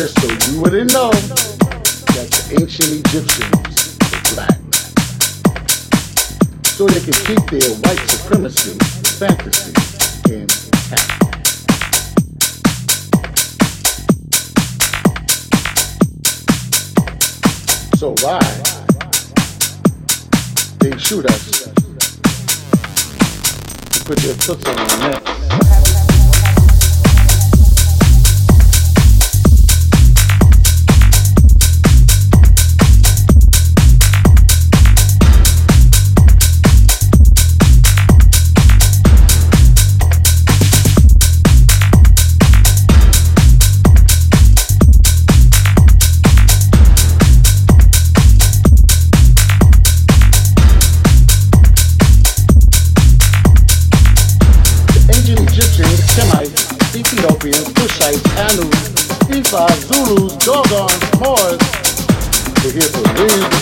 Just so you wouldn't know that the ancient Egyptians were black. So they could keep their white supremacy fantasy intact. So why they shoot us to put their foot on our necks? Ethiopians, Cushites, Anus, Ephah, Zulus, Dogons, Moors were here for before.